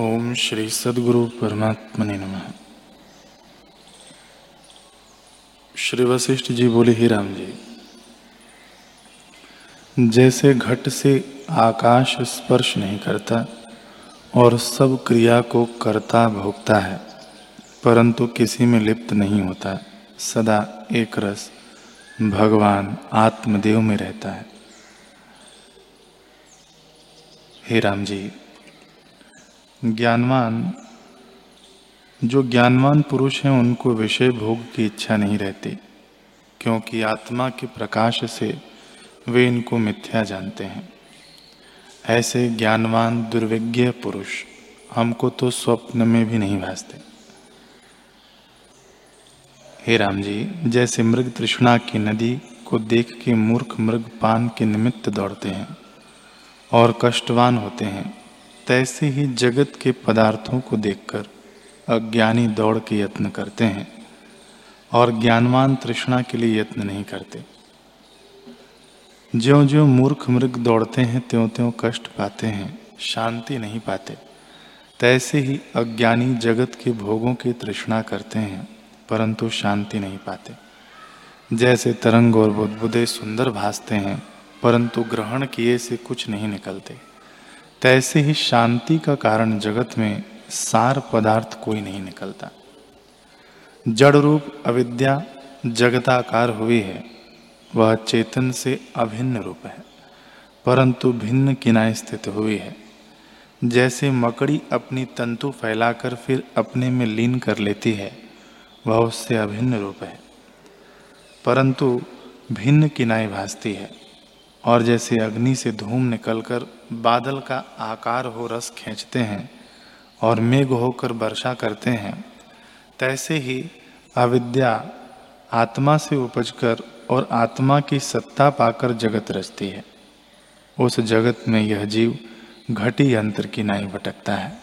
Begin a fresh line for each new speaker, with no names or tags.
ओम श्री सदगुरु परमात्मने नमः। श्री वशिष्ठ जी बोले, ही राम जी, जैसे घट से आकाश स्पर्श नहीं करता और सब क्रिया को करता भोगता है, परंतु किसी में लिप्त नहीं होता, सदा एक रस भगवान आत्मदेव में रहता है। हे राम जी ज्ञानवान, जो ज्ञानवान पुरुष हैं, उनको विषय भोग की इच्छा नहीं रहती, क्योंकि आत्मा के प्रकाश से वे इनको मिथ्या जानते हैं। ऐसे ज्ञानवान, दुर्विज्ञ पुरुष हमको तो स्वप्न में भी नहीं भासते। हे राम जी जैसे मृग तृष्णा की नदी को देख के मूर्ख मृग पान के निमित्त दौड़ते हैं और कष्टवान होते हैं तैसे ही जगत के पदार्थों को देखकर अज्ञानी दौड़ के यत्न करते हैं और ज्ञानवान तृष्णा के लिए यत्न नहीं करते। ज्यो ज्यो मूर्ख मृग दौड़ते हैं त्यों त्यों कष्ट पाते हैं, शांति नहीं पाते। तैसे ही अज्ञानी जगत के भोगों की तृष्णा करते हैं, परंतु शांति नहीं पाते। जैसे तरंग और बुदबुदे सुंदर भासते हैं, परंतु ग्रहण किए से कुछ नहीं निकलते। तैसे ही शांति का कारण जगत में सार पदार्थ कोई नहीं निकलता। जड़ रूप अविद्या जगताकार हुई है, वह चेतन से अभिन्न रूप है, परंतु भिन्न किनाए स्थित हुई है। जैसे मकड़ी अपनी तंतु फैलाकर फिर अपने में लीन कर लेती है, वह उससे अभिन्न रूप है, परंतु भिन्न किनाई भासती है। और जैसे अग्नि से धूम निकलकर बादल का आकार हो रस खींचते हैं और मेघ होकर वर्षा करते हैं, तैसे ही अविद्या आत्मा से उपजकर और आत्मा की सत्ता पाकर जगत रचती है। उस जगत में यह जीव घटी यंत्र की नाई भटकता है।